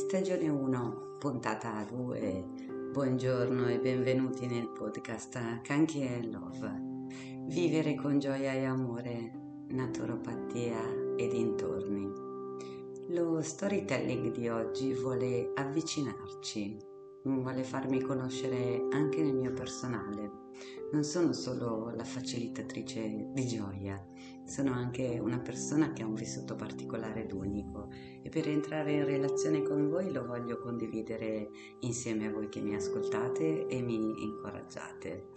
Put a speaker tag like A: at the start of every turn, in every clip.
A: Stagione 1, puntata 2. Buongiorno e benvenuti nel podcast Canchi e Love. Vivere con gioia e amore, naturopatia e dintorni. Lo storytelling di oggi vuole avvicinarci, vuole farmi conoscere anche nel mio personale. Non sono solo la facilitatrice di gioia, sono anche una persona che ha un vissuto particolare ed unico e per entrare in relazione con voi lo voglio condividere insieme a voi che mi ascoltate e mi incoraggiate.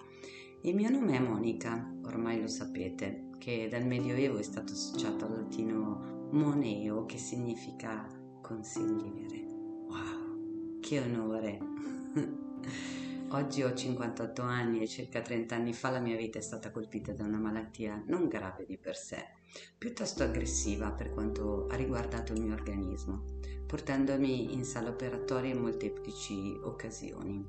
A: Il mio nome è Monica, ormai lo sapete, che dal Medioevo è stato associato al latino moneo che significa consigliere. Che onore! Oggi ho 58 anni e circa 30 anni fa la mia vita è stata colpita da una malattia non grave di per sé, piuttosto aggressiva per quanto ha riguardato il mio organismo, portandomi in sala operatoria in molteplici occasioni.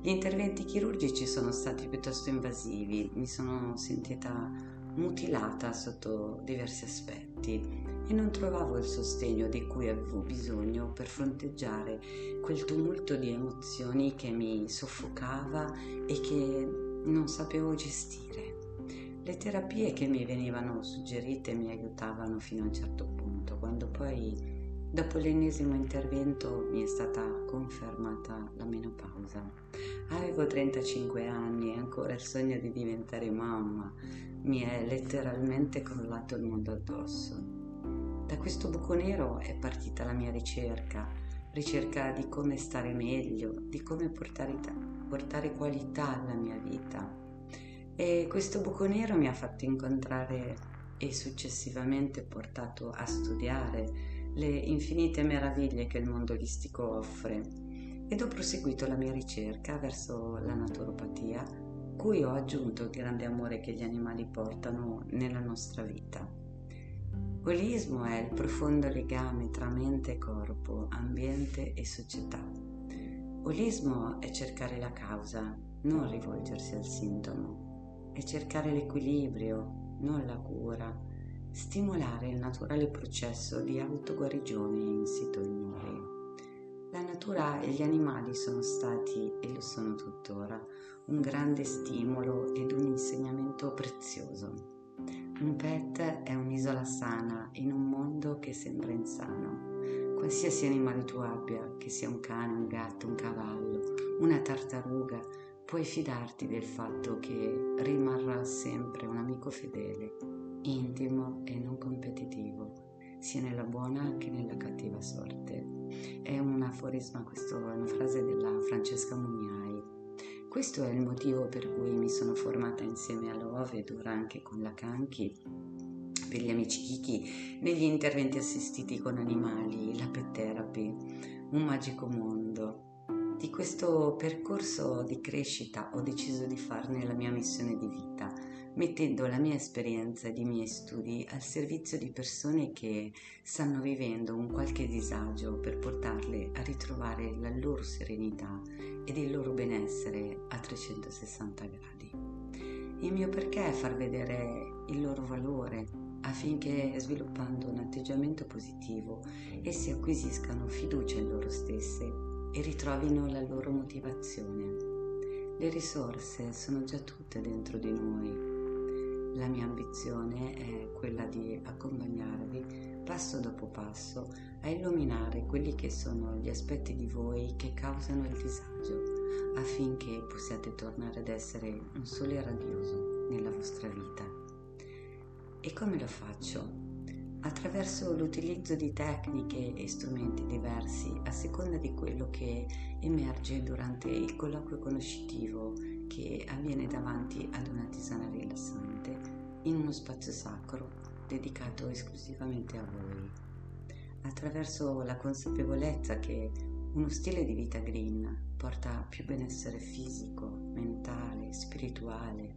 A: Gli interventi chirurgici sono stati piuttosto invasivi, mi sono sentita mutilata sotto diversi aspetti e non trovavo il sostegno di cui avevo bisogno per fronteggiare quel tumulto di emozioni che mi soffocava e che non sapevo gestire. Le terapie che mi venivano suggerite mi aiutavano fino a un certo punto, quando poi Dopo l'ennesimo intervento mi è stata confermata la menopausa. Avevo 35 anni e ancora il sogno di diventare mamma mi è letteralmente crollato il mondo addosso. Da questo buco nero è partita la mia ricerca, ricerca di come stare meglio, di come portare, portare qualità alla mia vita. E questo buco nero mi ha fatto incontrare e successivamente portato a studiare le infinite meraviglie che il mondo olistico offre ed ho proseguito la mia ricerca verso la naturopatia, cui ho aggiunto il grande amore che gli animali portano nella nostra vita. Olismo è il profondo legame tra mente e corpo, ambiente e società. Olismo è cercare la causa, non rivolgersi al sintomo. È cercare l'equilibrio, non la cura. Stimolare il naturale processo di autoguarigione insito in noi. La natura e gli animali sono stati, e lo sono tuttora, un grande stimolo ed un insegnamento prezioso. Un pet è un'isola sana in un mondo che sembra insano. Qualsiasi animale tu abbia, che sia un cane, un gatto, un cavallo, una tartaruga, puoi fidarti del fatto che rimarrà sempre un amico fedele, intimo e non competitivo, sia nella buona che nella cattiva sorte. Aforisma, questo è una frase della Francesca Mugnai questo è il motivo per cui mi sono formata insieme a Love ed ora anche con la Kanki per gli amici Kiki negli interventi assistiti con animali, la pet therapy, un magico mondo. Di questo percorso di crescita ho deciso di farne la mia missione di vita mettendo la mia esperienza ed i miei studi al servizio di persone che stanno vivendo un qualche disagio per portarle a ritrovare la loro serenità ed il loro benessere a 360 gradi. Il mio perché è far vedere il loro valore affinché sviluppando un atteggiamento positivo essi acquisiscano fiducia in loro stesse e ritrovino la loro motivazione. Le risorse sono già tutte dentro di noi la mia ambizione è quella di accompagnarvi passo dopo passo a illuminare quelli che sono gli aspetti di voi che causano il disagio affinché possiate tornare ad essere un sole radioso nella vostra vita. E come lo faccio? Attraverso l'utilizzo di tecniche e strumenti diversi a seconda di quello che emerge durante il colloquio conoscitivo che avviene davanti ad una tisana rilassante in uno spazio sacro dedicato esclusivamente a voi, attraverso la consapevolezza che uno stile di vita green porta più benessere fisico, mentale, spirituale,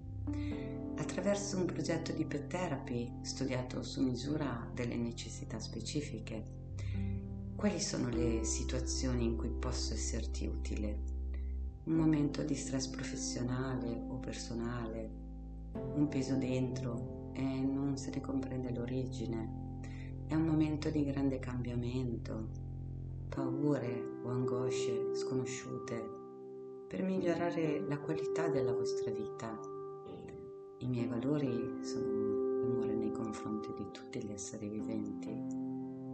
A: attraverso un progetto di pet therapy studiato su misura delle necessità specifiche. Quali sono le situazioni in cui posso esserti utile? Un momento di stress professionale o personale, un peso dentro e non se ne comprende l'origine. È un momento di grande cambiamento. paure o angosce sconosciute per migliorare la qualità della vostra vita. I miei valori sono l'amore nei confronti di tutti gli esseri viventi,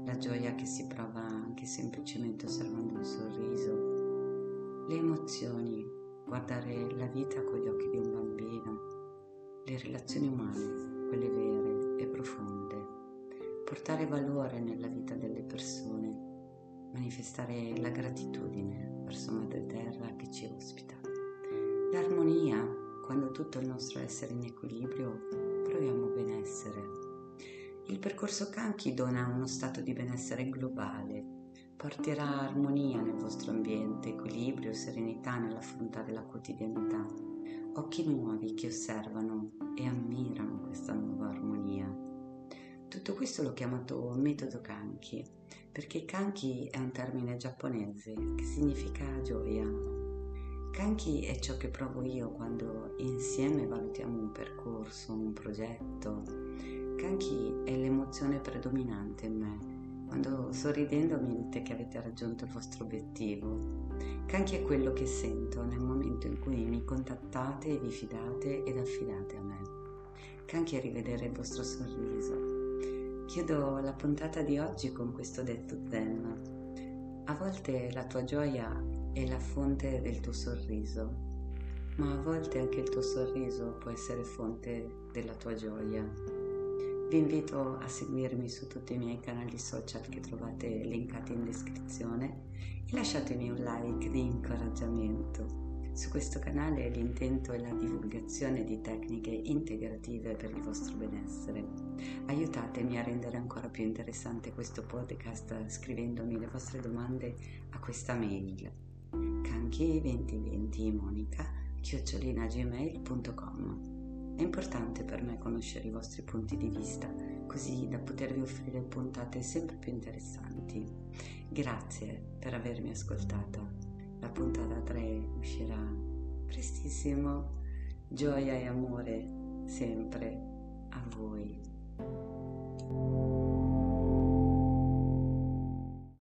A: la gioia che si prova anche semplicemente osservando un sorriso, le emozioni, guardare la vita con gli occhi di un bambino, le relazioni umane, quelle vere e profonde, portare valore nella vita delle persone manifestare la gratitudine verso Madre Terra che ci ospita. L'armonia, quando tutto il nostro essere in equilibrio, proviamo benessere. Il percorso Kanki dona uno stato di benessere globale, porterà armonia nel vostro ambiente, equilibrio, serenità nell'affrontare la quotidianità, occhi nuovi che osservano e ammirano questa nuova armonia. Tutto questo l'ho chiamato metodo Kanki perché kanki è un termine giapponese che significa gioia. Kanki è ciò che provo io quando insieme valutiamo un percorso, un progetto. Kanki è l'emozione predominante in me. Quando sorridendo mi dite che avete raggiunto il vostro obiettivo. Kanki è quello che sento nel momento in cui mi contattate e vi fidate ed affidate a me. Kanki è rivedere il vostro sorriso, Chiudo la puntata di oggi con questo detto zen. A volte la tua gioia è la fonte del tuo sorriso, ma a volte anche il tuo sorriso può essere fonte della tua gioia. Vi invito a seguirmi su tutti i miei canali social che trovate linkati in descrizione e lasciatemi un like di incoraggiamento. Su questo canale l'intento è la divulgazione di tecniche integrative per il vostro benessere. Aiutatemi a rendere ancora più interessante questo podcast scrivendomi le vostre domande a questa mail canchi2020monica gmail.com È importante per me conoscere i vostri punti di vista, così da potervi offrire puntate sempre più interessanti. Grazie per avermi ascoltata la puntata 3 uscirà prestissimo. Gioia e amore sempre a voi.